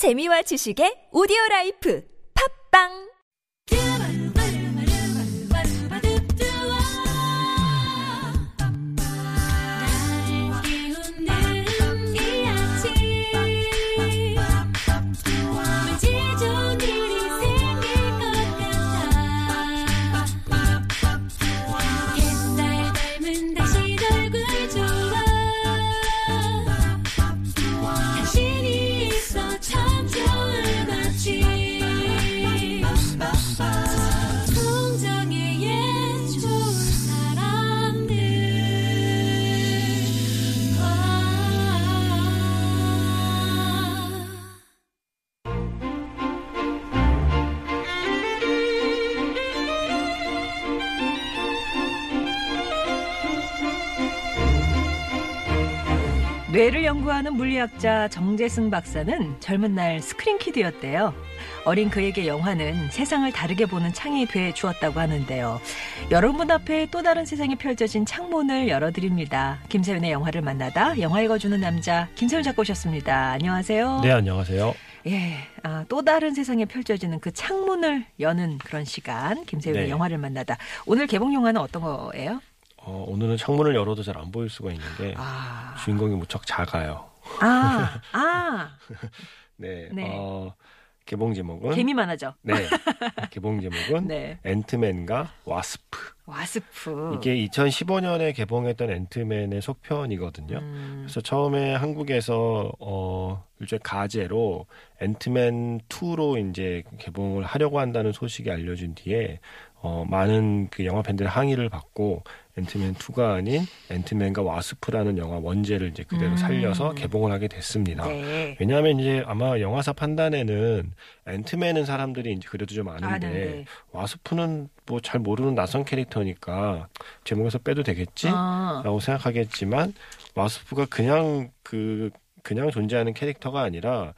재미와 지식의 오디오 라이프. 팝빵 뇌를 연구하는 물리학자 정재승 박사는 젊은 날 스크린 키드였대요. 어린 그에게 영화는 세상을 다르게 보는 창이 돼 주었다고 하는데요. 여러분 앞에 또 다른 세상이 펼쳐진 창문을 열어드립니다. 김세윤의 영화를 만나다 영화 읽어주는 남자 김세윤 작가 오셨습니다. 안녕하세요. 네, 안녕하세요. 예, 아, 또 다른 세상에 펼쳐지는 그 창문을 여는 그런 시간 김세윤의 네. 영화를 만나다. 오늘 개봉 영화는 어떤 거예요? 어, 오늘은 창문을 열어도 잘 안 보일 수가 있는데 아, 주인공이 무척 작아요. 아, 아, 네. 네. 어, 개봉 제목은 개미만 하죠. 네. 개봉 제목은 네. 앤트맨과 와스프. 와스프. 이게 2015년에 개봉했던 앤트맨의 속편이거든요. 음, 그래서 처음에 한국에서 어 일종의 가제로 앤트맨 2로 이제 개봉을 하려고 한다는 소식이 알려진 뒤에 어 많은 그 영화 팬들의 항의를 받고 앤트맨 2가 아닌 앤트맨과 와스프라는 영화 원제를 이제 그대로 음. 살려서 개봉을 하게 됐습니다. 네. 왜냐하면 이제 아마 영화사 판단에는 앤트맨은 사람들이 이제 그래도 좀 아는데 아는데. 와스프는 뭐 잘 모르는 낯선 캐릭터니까 제목에서 빼도 되겠지? 아, 라고 생각하겠지만 와스프가 그냥 그 그냥 존재하는 캐릭터가 아니라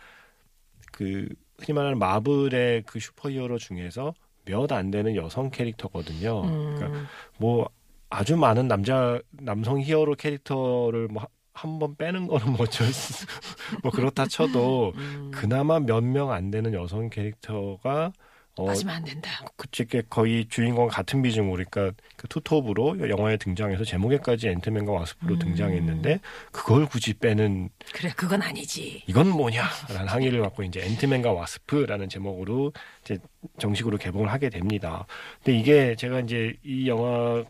그 흔히 말하는 마블의 그 슈퍼히어로 중에서 몇 안 되는 여성 캐릭터거든요. 그러니까 음, 뭐 아주 많은 남자 남성 히어로 캐릭터를 뭐 한번 빼는 거는 뭐 어쩔 수, 뭐 그렇다 쳐도 음, 그나마 몇 명 안 되는 여성 캐릭터가 어 빠지면 안 된다. 그치 거의 주인공 같은 비중으로 그러니까 그 투톱으로 영화에 등장해서 제목에까지 앤트맨과 와스프로 음. 등장했는데 그걸 굳이 빼는 그래, 그건 아니지. 이건 뭐냐라는 항의를 갖고 이제 앤트맨과 와스프라는 제목으로 이제 정식으로 개봉을 하게 됩니다. 근데 이게 제가 이제 이 영화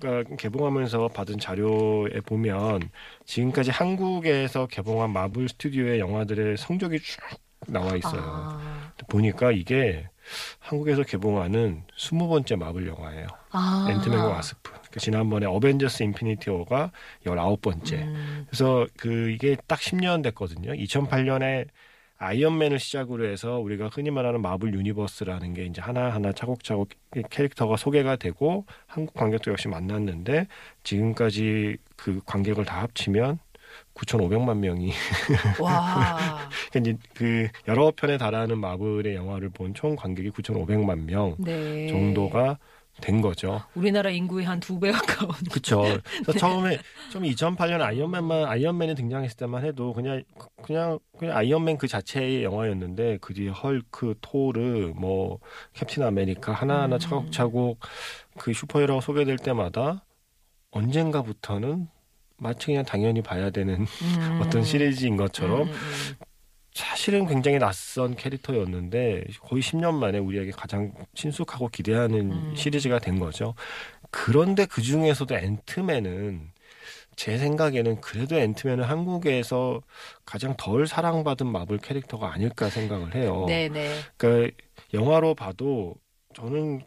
가 개봉하면서 받은 자료에 보면 지금까지 한국에서 개봉한 마블 스튜디오의 영화들의 성적이 쭉 나와 있어요. 아, 보니까 이게 한국에서 개봉하는 20번째 마블 영화예요. 아. 앤트맨과 와스프. 그 지난번에 어벤져스 인피니티 워가 19번째. 음, 그래서 그 이게 딱 10년 됐거든요. 2008년에 아이언맨을 시작으로 해서 우리가 흔히 말하는 마블 유니버스라는 게 이제 하나하나 차곡차곡 캐릭터가 소개가 되고 한국 관객도 역시 만났는데 지금까지 그 관객을 다 합치면 9,500만 명이 와. 그러니까 이제 그 여러 편에 달하는 마블의 영화를 본 총 관객이 9,500만 명 네. 정도가 된 거죠. 우리나라 인구의 한 두 배 가까운. 그렇죠. 그래서 처음에 처음 2008년 아이언맨만 아이언맨이 등장했을 때만 해도 그냥 그냥 그냥 아이언맨 그 자체의 영화였는데 그 뒤에 헐크, 토르, 뭐 캡틴 아메리카 하나하나 음. 차곡차곡 그 슈퍼히어로가 소개될 때마다 언젠가부터는 마치 그냥 당연히 봐야 되는 음. 어떤 시리즈인 것처럼 음, 음, 사실은 굉장히 낯선 캐릭터였는데 거의 10년 만에 우리에게 가장 친숙하고 기대하는 음. 시리즈가 된 거죠. 그런데 그 중에서도 앤트맨은 제 생각에는 그래도 앤트맨은 한국에서 가장 덜 사랑받은 마블 캐릭터가 아닐까 생각을 해요. 음. 네네. 그러니까 영화로 봐도 저는 그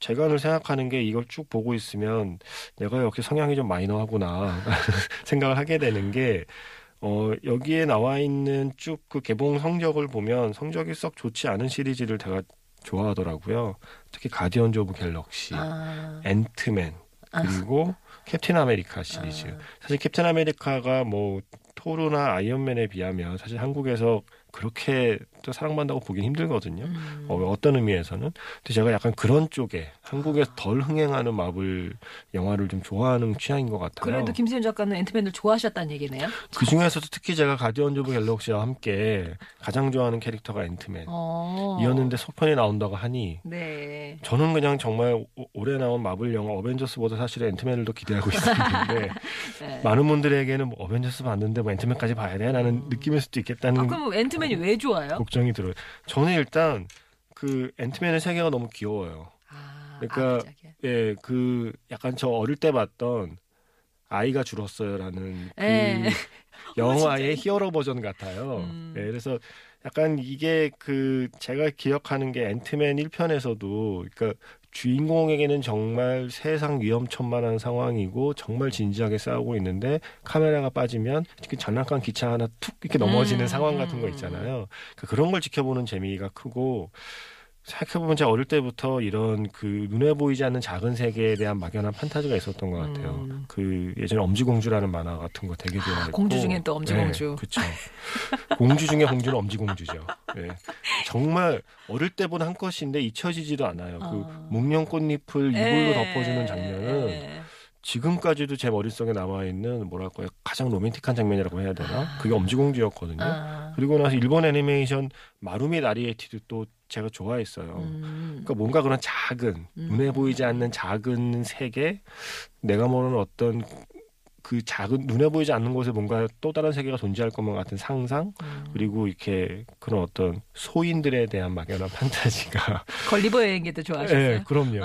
제가 늘 생각하는 게 이걸 쭉 보고 있으면 내가 역시 성향이 좀 마이너하구나 생각을 하게 되는 게 어, 여기에 나와 있는 쭉 그 개봉 성적을 보면 성적이 썩 좋지 않은 시리즈를 제가 좋아하더라고요. 특히 가디언즈 오브 갤럭시, 아, 앤트맨, 아. 그리고 캡틴 아메리카 시리즈. 아. 사실 캡틴 아메리카가 뭐 토르나 아이언맨에 비하면 사실 한국에서 그렇게 또 사랑받는다고 보긴 힘들거든요. 음. 어, 어떤 의미에서는. 근데 제가 약간 그런 쪽에 한국에서 덜 흥행하는 마블 영화를 좀 좋아하는 취향인 것 같아요. 그래도 김세윤 작가는 앤트맨을 좋아하셨다는 얘기네요. 그 중에서도 특히 제가 가디언즈 오브 갤럭시와 함께 가장 좋아하는 캐릭터가 앤트맨. 어. 이었는데 속편이 나온다고 하니 네. 저는 그냥 정말 오- 올해 나온 마블 영화 어벤져스보다 사실 앤트맨을 더 기대하고 있었는데 네. 많은 분들에게는 뭐 어벤져스 봤는데 뭐 앤트맨까지 봐야 돼? 라는 느낌일 수도 있겠다는 아, 그럼 앤트맨이 왜 좋아요? 걱정이 들어요. 저는 일단 그 앤트맨의 세계가 너무 귀여워요. 아, 그러니까. 예, 그 약간 저 어릴 때 봤던 아이가 줄었어요라는 그 예. 영화의 히어로 버전 같아요. 음. 예, 그래서 약간 이게 그 제가 기억하는 게 앤트맨 1편에서도 그러니까 주인공에게는 정말 세상 위험천만한 상황이고 정말 진지하게 싸우고 있는데 카메라가 빠지면 이렇게 장난감 기차 하나 툭 이렇게 넘어지는 음, 상황 같은 거 음. 있잖아요. 그런 걸 지켜보는 재미가 크고 생각해보면 제가 어릴 때부터 이런 그 눈에 보이지 않는 작은 세계에 대한 막연한 판타지가 있었던 것 같아요. 음. 그 예전에 엄지공주라는 만화 같은 거 되게 좋아했고 공주 중엔 또 엄지공주. 그렇죠. 공주 중에 공주는 엄지공주죠. 네. 정말 어릴 때본한 컷인데 잊혀지지도 않아요. 어. 그 목련 꽃잎을 이불로 예. 덮어주는 장면은 예. 지금까지도 제 머릿속에 남아있는 뭐랄까요 가장 로맨틱한 장면이라고 해야 되나? 그게 엄지공주였거든요. 아. 그리고 나서 일본 애니메이션 마루미 나리에티도 또 제가 좋아했어요. 음. 그러니까 뭔가 그런 작은 음. 눈에 보이지 않는 작은 세계 내가 모르는 어떤 그 작은 눈에 보이지 않는 곳에 뭔가 또 다른 세계가 존재할 것만 같은 상상 음. 그리고 이렇게 그런 어떤 소인들에 대한 막연한 판타지가 걸리버 여행기도 좋아하셨어요? 예 그럼요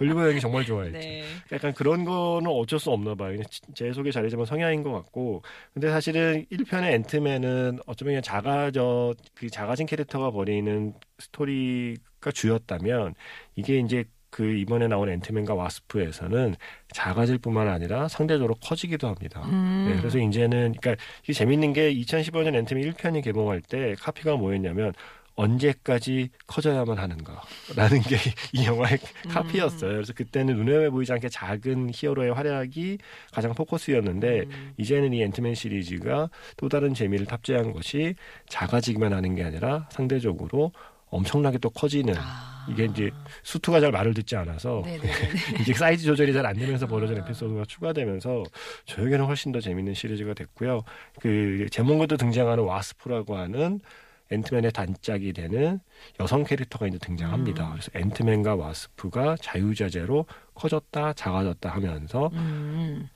올리버 여행이 정말 좋아했죠 네. 약간 그런 거는 어쩔 수 없나 봐요. 제 속에 자리지만 성향인 것 같고. 근데 사실은 1편의 앤트맨은 어쩌면 그냥 작아져, 그 작아진 캐릭터가 벌이는 스토리가 주였다면 이게 이제 그 이번에 나온 앤트맨과 와스프에서는 작아질 뿐만 아니라 상대적으로 커지기도 합니다. 음. 네, 그래서 이제는 그러니까 이게 재밌는 게 2015년 앤트맨 1편이 개봉할 때 카피가 뭐였냐면 언제까지 커져야만 하는가라는 게 이 영화의 음. 카피였어요. 그래서 그때는 눈에 보이지 않게 작은 히어로의 활약이 가장 포커스였는데 음. 이제는 이 앤트맨 시리즈가 또 다른 재미를 탑재한 것이 작아지기만 하는 게 아니라 상대적으로 엄청나게 또 커지는 아. 이게 이제 수트가 잘 말을 듣지 않아서 네네네. 이제 사이즈 조절이 잘 안 되면서 벌어진 아. 에피소드가 추가되면서 저에게는 훨씬 더 재밌는 시리즈가 됐고요. 그 제목에도 등장하는 와스프라고 하는 앤트맨의 단짝이 되는 여성 캐릭터가 이제 등장합니다. 음. 그래서 앤트맨과 와스프가 자유자재로 커졌다 작아졌다 하면서 음.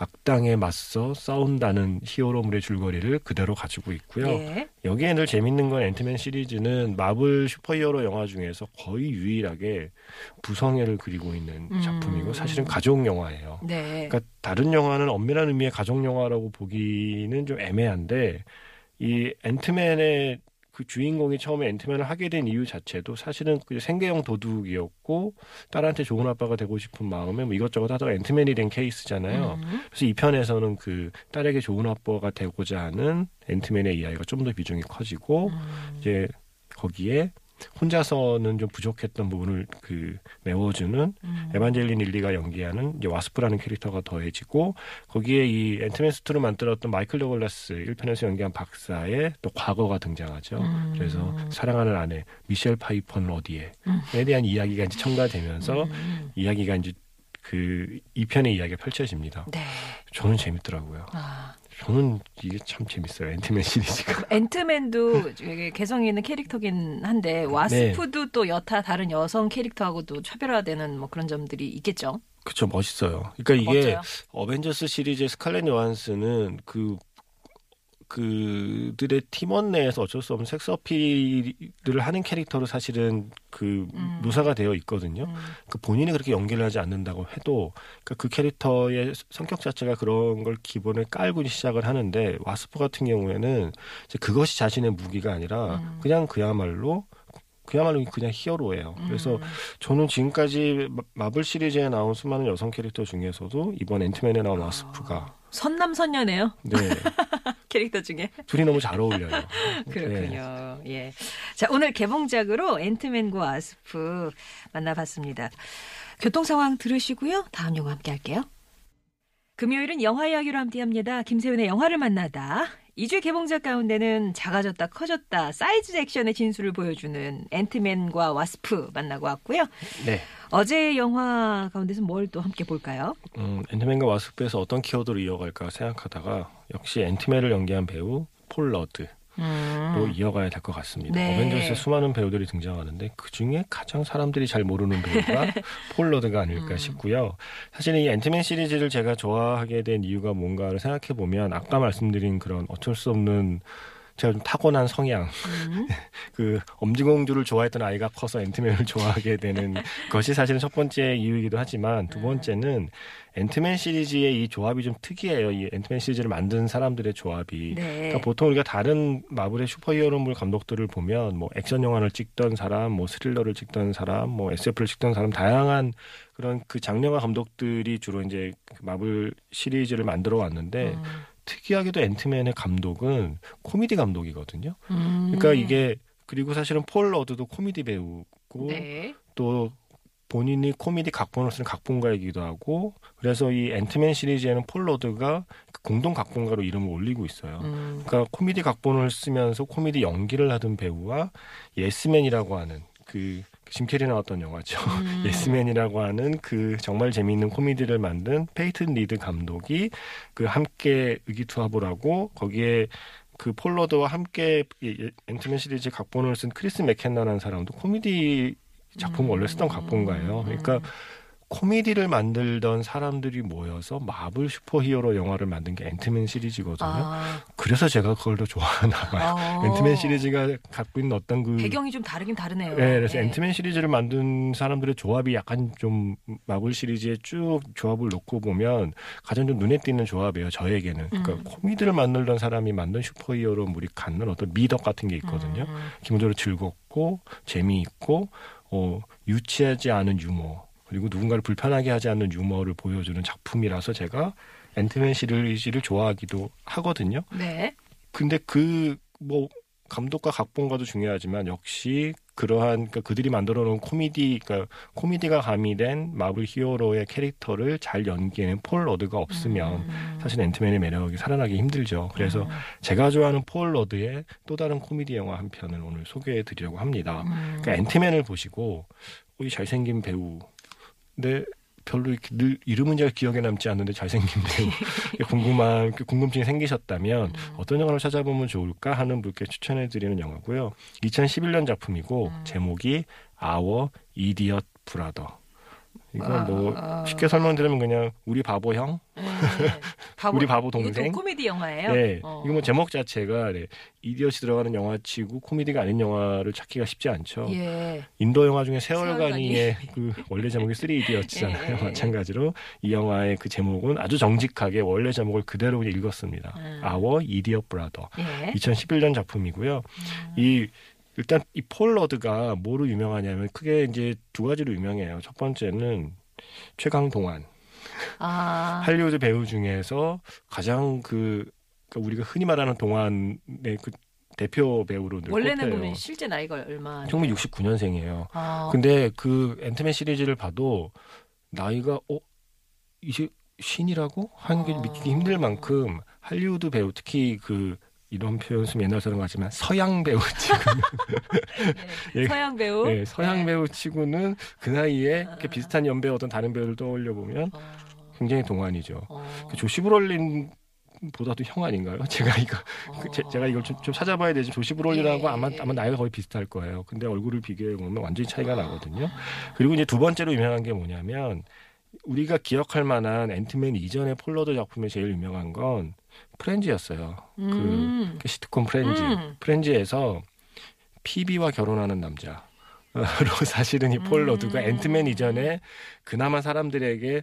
악당에 맞서 싸운다는 히어로물의 줄거리를 그대로 가지고 있고요. 예. 여기에 늘 재밌는 건 앤트맨 시리즈는 마블 슈퍼히어로 영화 중에서 거의 유일하게 부성애를 그리고 있는 음. 작품이고 사실은 가족 영화예요. 네. 그러니까 다른 영화는 엄밀한 의미의 가족 영화라고 보기는 좀 애매한데 이 앤트맨의 그 주인공이 처음에 앤트맨을 하게 된 이유 자체도 사실은 그 생계형 도둑이었고 딸한테 좋은 아빠가 되고 싶은 마음에 뭐 이것저것 하다가 앤트맨이 된 케이스잖아요. 음. 그래서 이 편에서는 그 딸에게 좋은 아빠가 되고자 하는 앤트맨의 이야기가 좀 더 비중이 커지고 음. 이제 거기에 혼자서는 좀 부족했던 부분을 그 메워주는 음. 에반젤린 릴리가 연기하는 이제 와스프라는 캐릭터가 더해지고 거기에 이 앤트맨 수트를 만들었던 마이클 더글라스 1편에서 연기한 박사의 또 과거가 등장하죠. 음. 그래서 사랑하는 아내 미셸 파이퍼는 어디에? 음. 에 대한 이야기가 이제 첨가되면서 음. 이야기가 이제 그 2편의 이야기가 펼쳐집니다. 네. 저는 재밌더라고요. 아. 저는 이게 참 재밌어요. 앤트맨 시리즈가. 앤트맨도 되게 개성 있는 캐릭터긴 한데 와스프도 네. 또 여타 다른 여성 캐릭터하고도 차별화되는 뭐 그런 점들이 있겠죠. 그쵸 멋있어요. 그러니까 이게 멋져요. 어벤져스 시리즈의 스칼렛 요한스는 그 그들의 팀원 내에서 어쩔 수 없는 섹스 어필을 하는 캐릭터로 사실은 그 음. 묘사가 되어 있거든요. 음. 그 본인이 그렇게 연기를 하지 않는다고 해도 그그 캐릭터의 성격 자체가 그런 걸 기본에 깔고 시작을 하는데 와스프 같은 경우에는 이제 그것이 자신의 무기가 아니라 음. 그냥 그야말로 그야말로 그냥 히어로예요. 그래서 음. 저는 지금까지 마- 마블 시리즈에 나온 수많은 여성 캐릭터 중에서도 이번 앤트맨에 나온 와스프가 선남선녀네요 네 캐릭터 중에 둘이 너무 잘 어울려요. 네. 그렇군요. 예. 자 오늘 개봉작으로 앤트맨과 와스프 만나봤습니다. 교통 상황 들으시고요. 다음 영화 함께 할게요. 금요일은 영화 이야기로 함께합니다. 김세윤의 영화를 만나다. 이주의 개봉작 가운데는 작아졌다 커졌다 사이즈 액션의 진수를 보여주는 앤트맨과 와스프 만나고 왔고요. 네. 어제 영화 가운데서 뭘 또 함께 볼까요? 음, 앤트맨과 와스프에서 어떤 키워드를 이어갈까 생각하다가 역시 앤트맨을 연기한 배우 폴 러드 로 음. 이어가야 될 것 같습니다. 네. 어벤져스에 수많은 배우들이 등장하는데 그 중에 가장 사람들이 잘 모르는 배우가 폴 러드가 아닐까 음. 싶고요. 사실 이 앤트맨 시리즈를 제가 좋아하게 된 이유가 뭔가를 생각해 보면 아까 말씀드린 그런 어쩔 수 없는 제가 좀 타고난 성향, 음. 그 엄지공주를 좋아했던 아이가 커서 앤트맨을 좋아하게 되는 것이 사실은 첫 번째 이유이기도 하지만 두 번째는 앤트맨 시리즈의 이 조합이 좀 특이해요. 이 앤트맨 시리즈를 만든 사람들의 조합이. 네. 그러니까 보통 우리가 다른 마블의 슈퍼히어로물 감독들을 보면 뭐 액션 영화를 찍던 사람, 뭐 스릴러를 찍던 사람, 뭐 SF를 찍던 사람 다양한 그런 그 장르 영화 감독들이 주로 이제 그 마블 시리즈를 만들어 왔는데 음. 특이하게도 앤트맨의 감독은 코미디 감독이거든요. 음. 그러니까 이게 그리고 사실은 폴 러드도 코미디 배우고 네. 또 본인이 코미디 각본을 쓰는 각본가이기도 하고 그래서 이 앤트맨 시리즈에는 폴 러드가 공동 각본가로 이름을 올리고 있어요. 음. 그러니까 코미디 각본을 쓰면서 코미디 연기를 하던 배우와 예스맨이라고 하는 그 짐 캐리 나왔던 영화죠. 음. 예스맨이라고 하는 그 정말 재미있는 코미디를 만든 페이튼 리드 감독이 그 함께 의기투합을 하고 거기에 그 폴러드와 함께 앤트맨 시리즈 각본을 쓴 크리스 맥켄나라는 사람도 코미디 작품 을 원래 쓰던 각본가예요. 그러니까 코미디를 만들던 사람들이 모여서 마블 슈퍼히어로 영화를 만든 게 앤트맨 시리즈거든요. 아, 그래서 제가 그걸 더 좋아하나 봐요. 어. 앤트맨 시리즈가 갖고 있는 어떤 그 배경이 좀 다르긴 다르네요. 네, 그래서 예. 앤트맨 시리즈를 만든 사람들의 조합이 약간 좀 마블 시리즈에 쭉 조합을 놓고 보면 가장 좀 눈에 띄는 조합이에요. 저에게는. 그러니까 음. 코미디를 만들던 사람이 만든 슈퍼히어로물이 갖는 어떤 미덕 같은 게 있거든요. 음. 기본적으로 즐겁고 재미있고 어, 유치하지 않은 유머 그리고 누군가를 불편하게 하지 않는 유머를 보여주는 작품이라서 제가 앤트맨 시리즈를 좋아하기도 하거든요. 네. 근데 그 뭐 감독과 각본가도 중요하지만 역시 그러한 그러니까 그들이 만들어 놓은 코미디 그러니까 코미디가 가미된 마블 히어로의 캐릭터를 잘 연기하는 폴 러드가 없으면 음. 사실 앤트맨의 매력이 살아나기 힘들죠. 그래서 음. 제가 좋아하는 폴 러드의 또 다른 코미디 영화 한 편을 오늘 소개해 드리려고 합니다. 음. 그러니까 앤트맨을 보시고 어, 이 잘생긴 배우 근데 별로 이렇게 늘 이름은 잘 기억에 남지 않는데 잘생긴 배우 궁금한 그 궁금증이 생기셨다면 음. 어떤 영화를 찾아보면 좋을까 하는 분께 추천해 드리는 영화고요. 2011년 작품이고 음. 제목이 Our Idiot Brother. 이건 아, 뭐 아. 쉽게 설명드리면 그냥 우리 바보 형, 네. 바보, 우리 바보 동생. 코미디 영화예요. 네, 어. 이거 뭐 제목 자체가 네, idiot이 들어가는 영화치고 코미디가 아닌 영화를 찾기가 쉽지 않죠. 예. 인도 영화 중에 세 얼간이. 세 얼간이의 그 원래 제목이 Three Idiot이잖아요. 예, 예. 마찬가지로 이 영화의 그 제목은 아주 정직하게 원래 제목을 그대로 읽었습니다. 음. Our Idiot Brother. 예. 2011년 작품이고요. 음. 이 일단 이 폴 러드가 뭐로 유명하냐면 크게 이제 두 가지로 유명해요. 첫 번째는 최강 동안 아. 할리우드 배우 중에서 가장 그 그러니까 우리가 흔히 말하는 동안의 그 대표 배우로 늘 원래는 꼽혀요. 그러면 실제 나이가 얼마? 1969년생이에요. 아. 근데 그 앤트맨 시리즈를 봐도 나이가 어 이제 쉰이라고 하는 게 어. 믿기 힘들 만큼 할리우드 배우 특히 그 이런 표현 쓰면 옛날 사람 같지만 서양 배우 치고는 예. 예. 서양 배우. 네, 서양 배우 치고는 그 나이에 아. 비슷한 연배 어떤 다른 배우를 떠올려 보면 어. 굉장히 동안이죠. 어. 그 조시 브롤린 보다도 형 아닌가요? 제가 이거 그 제, 가 이걸 좀, 좀 찾아봐야 되지. 조시 브롤린하고 예. 아마 아마 나이가 거의 비슷할 거예요. 근데 얼굴을 비교해 보면 완전히 차이가 아. 나거든요. 그리고 이제 두 번째로 유명한 게 뭐냐면 우리가 기억할 만한 앤트맨 이전의 폴러드 작품에 제일 유명한 건 프렌즈였어요. 음. 그 시트콤 프렌즈. 음. 프렌즈에서 피비와 결혼하는 남자. 로 사실은 이 폴러드가 음. 앤트맨 이전에 그나마 사람들에게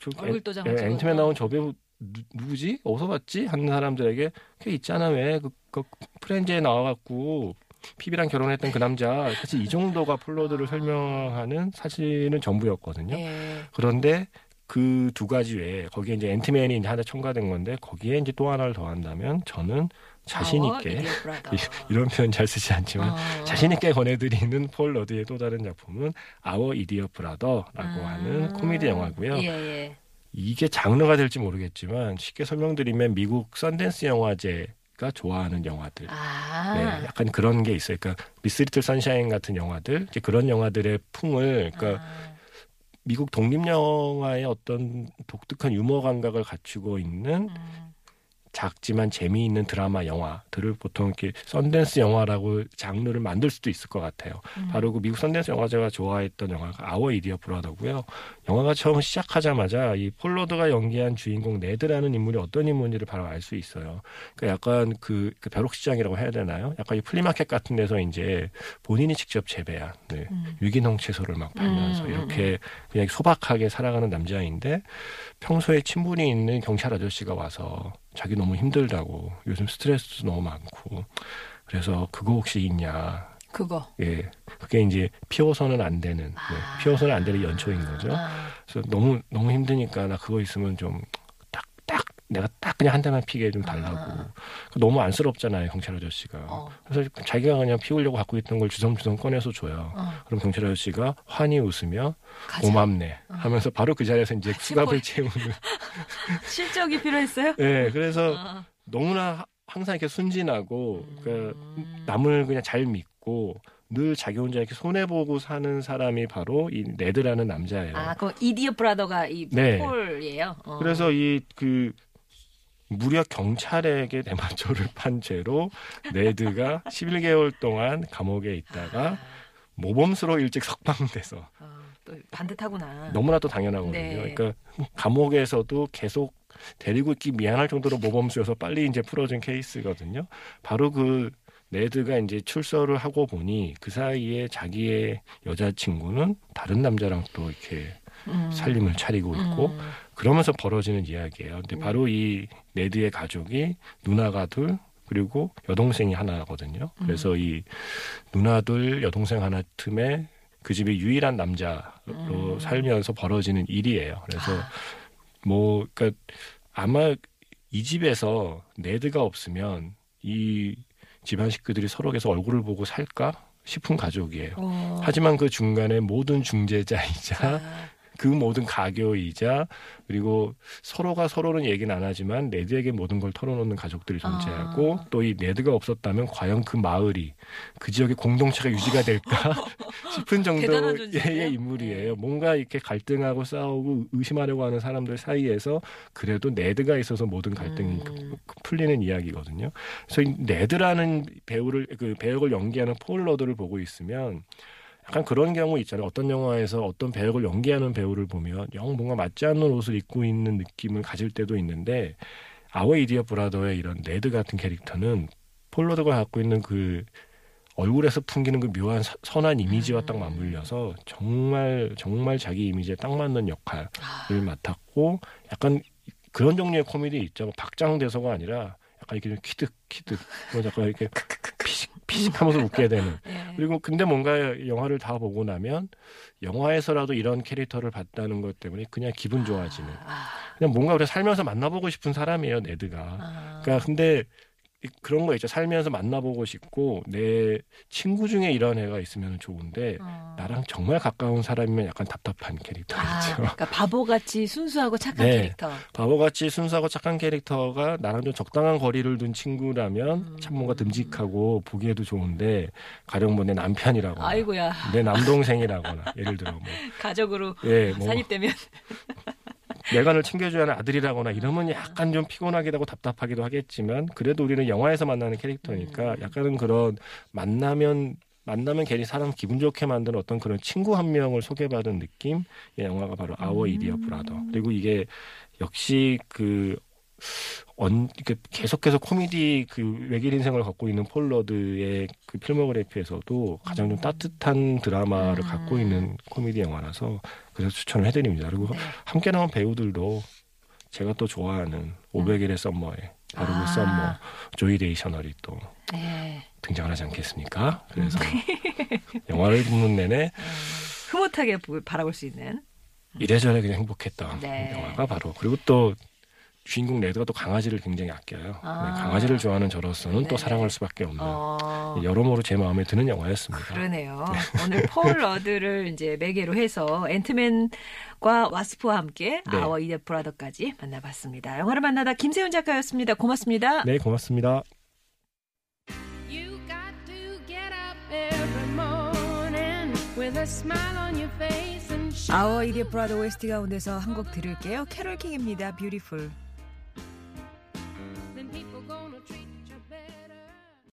저 찍어서. 앤트맨 나온 저 배우 누, 누구지? 어디서 봤지? 하는 사람들에게 걔 있잖아 왜 그, 그 프렌즈에 나와갖고 피비랑 결혼했던 그 남자 사실 이 정도가 폴러드를 아. 설명하는 사실은 전부였거든요. 예. 그런데 그 두 가지 외에 거기에 이제 앤트맨이 이제 하나 첨가된 건데 거기에 이제 또 하나를 더한다면 저는 자신 있게 이런 표현 잘 쓰지 않지만 어. 자신 있게 권해드리는 폴 러드의 또 다른 작품은 Our Idiot Brother라고 음. 하는 코미디 영화고요. 예, 예. 이게 장르가 될지 모르겠지만 쉽게 설명드리면 미국 썬댄스 영화제 가 좋아하는 영화들. 아. 네, 약간 그런 게 있어요. 그러니까 미스 리틀 선샤인 같은 영화들, 이제 그런 영화들의 풍을, 그러니까 아. 미국 독립 영화의 어떤 독특한 유머 감각을 갖추고 있는 음. 작지만 재미있는 드라마 영화들을 보통 이렇게 썬댄스 영화라고 장르를 만들 수도 있을 것 같아요. 음. 바로 그 미국 썬댄스 영화제가 좋아했던 영화가 Our Idiot Brother고요. 영화가 처음 시작하자마자 이 폴 러드가 연기한 주인공 네드라는 인물이 어떤 인물인지를 바로 알 수 있어요. 그러니까 약간 그, 그 벼룩시장이라고 해야 되나요? 약간 이 flea market 같은 데서 이제 본인이 직접 재배한 네. 음. 유기농 채소를 막 팔면서 음, 이렇게 그냥 소박하게 살아가는 남자인데 평소에 친분이 있는 경찰 아저씨가 와서 자기 너무 힘들다고 요즘 스트레스도 너무 많고 그래서 그거 혹시 있냐 그거. 예 그게 이제 피워서는 안 되는 네, 아. 피워서는 안 되는 연초인 거죠 아. 그래서 너무 너무 힘드니까 나 그거 있으면 좀 내가 딱 그냥 한 대만 피게 좀 달라고 아. 너무 안쓰럽잖아요 경찰 아저씨가 어. 그래서 자기가 그냥 피우려고 갖고 있던 걸 주섬주섬 꺼내서 줘요 어. 그럼 경찰 아저씨가 환히 웃으며 가자. 고맙네 어. 하면서 바로 그 자리에서 이제 수갑을 채우는 실적이 필요했어요? 네 그래서 아. 너무나 하- 항상 이렇게 순진하고 그 음. 남을 그냥 잘 믿고 늘 자기 혼자 이렇게 손해 보고 사는 사람이 바로 이 네드라는 남자예요. 아, 그 이디어 브라더가 이 네. 폴이에요. 어. 그래서 이 그 무려 경찰에게 대마초를 판 죄로 네드가 11개월 동안 감옥에 있다가 모범수로 일찍 석방돼서 어, 또 반듯하구나. 너무나 또 당연하거든요. 네. 그러니까 감옥에서도 계속 데리고 있기 미안할 정도로 모범수여서 빨리 이제 풀어준 케이스거든요. 바로 그 네드가 이제 출소를 하고 보니 그 사이에 자기의 여자친구는 다른 남자랑 또 이렇게 음. 살림을 차리고 있고 음. 그러면서 벌어지는 이야기예요. 근데 음. 바로 이 네드의 가족이 누나가 둘 그리고 여동생이 하나거든요. 음. 그래서 이 누나 둘 여동생 하나 틈에 그 집의 유일한 남자로 음. 살면서 벌어지는 일이에요. 그래서 아, 뭐 그러니까 아마 이 집에서 네드가 없으면 이 집안 식구들이 서로 계속 얼굴을 보고 살까 싶은 가족이에요. 어. 하지만 그 중간에 모든 중재자이자 아, 그 모든 가교이자 그리고 서로가 서로는 얘기는 안 하지만 네드에게 모든 걸 털어놓는 가족들이 존재하고 아. 또이 네드가 없었다면 과연 그 마을이 그 지역의 공동체가 유지가 될까 싶은 정도의 존재네요. 인물이에요. 네. 뭔가 이렇게 갈등하고 싸우고 의심하려고 하는 사람들 사이에서 그래도 네드가 있어서 모든 갈등이 음. 풀리는 이야기거든요. 그래서 이 네드라는 배우를 그 배역을 연기하는 폴 러드를 보고 있으면 약간 그런 경우 있잖아요. 어떤 영화에서 어떤 배역을 연기하는 배우를 보면 영 뭔가 맞지 않는 옷을 입고 있는 느낌을 가질 때도 있는데 Our Idiot Brother의 이런 네드 같은 캐릭터는 폴 러드가 갖고 있는 그 얼굴에서 풍기는 그 묘한 서- 선한 이미지와 딱 음. 맞물려서 정말 정말 자기 이미지에 딱 맞는 역할을 아, 맡았고 약간 그런 종류의 코미디 있죠. 뭐 박장대소가 아니라 약간 이렇게 좀 키득 키득 뭐 약간 이렇게 피식 피식하면서 웃게 되는. 예. 그리고 근데 뭔가 영화를 다 보고 나면 영화에서라도 이런 캐릭터를 봤다는 것 때문에 그냥 기분 좋아지는. 아, 그냥 뭔가 우리 살면서 만나보고 싶은 사람이에요, 네드가. 아. 그러니까 근데 이- 그런 거 있죠. 살면서 만나보고 싶고 내 친구 중에 이런 애가 있으면 좋은데 어. 나랑 정말 가까운 사람이면 약간 답답한 캐릭터죠. 아, 그러니까 바보같이 순수하고 착한 네. 캐릭터. 바보같이 순수하고 착한 캐릭터가 나랑 좀 적당한 거리를 둔 친구라면 음. 참 뭔가 듬직하고 보기에도 좋은데 가령 뭐 내 남편이라거나 아이고야 내 남동생이라거나 예를 들어 뭐 가족으로 예, 뭐 산입되면 내관을 챙겨줘야 하는 아들이라거나 이러면 약간 좀 피곤하기도 하고 답답하기도 하겠지만 그래도 우리는 영화에서 만나는 캐릭터니까 음. 약간은 그런 만나면 만나면 괜히 사람 기분 좋게 만드는 어떤 그런 친구 한 명을 소개받은 느낌 의 영화가 바로 Our 음. Idiot Brother 그리고 이게 역시 그 언, 이렇게 계속해서 코미디 그 외길 인생을 갖고 있는 폴 러드의 그 필모그래피에서도 가장 좀 따뜻한 드라마를 음. 갖고 있는 코미디 영화라서 그래서 추천을 해드립니다. 그리고 네. 함께 나온 배우들도 제가 또 좋아하는 500일의 썸머에 바로 아. 그 썸머 주이 디샤넬이 또 네. 등장을 하지 않겠습니까? 그래서 영화를 보는 내내 음, 흐뭇하게 보- 바라볼 수 있는 이래저래 그냥 행복했던 네. 영화가 바로 그리고 또 주인공 네드가 또 강아지를 굉장히 아껴요. 아. 네, 강아지를 좋아하는 저로서는 네. 또 사랑할 수밖에 없는 어. 여러모로 제 마음에 드는 영화였습니다. 그러네요. 네. 오늘 폴 러드를 이제 매개로 해서 앤트맨과 와스프와 함께 Our Idiot Brother까지 만나봤습니다. 영화를 만나다 김세윤 작가였습니다. 고맙습니다. 네, 고맙습니다. 아워 이디 브라더 웨스트 가운데서 한 곡 들을게요. 캐롤 킹입니다. 뷰티풀.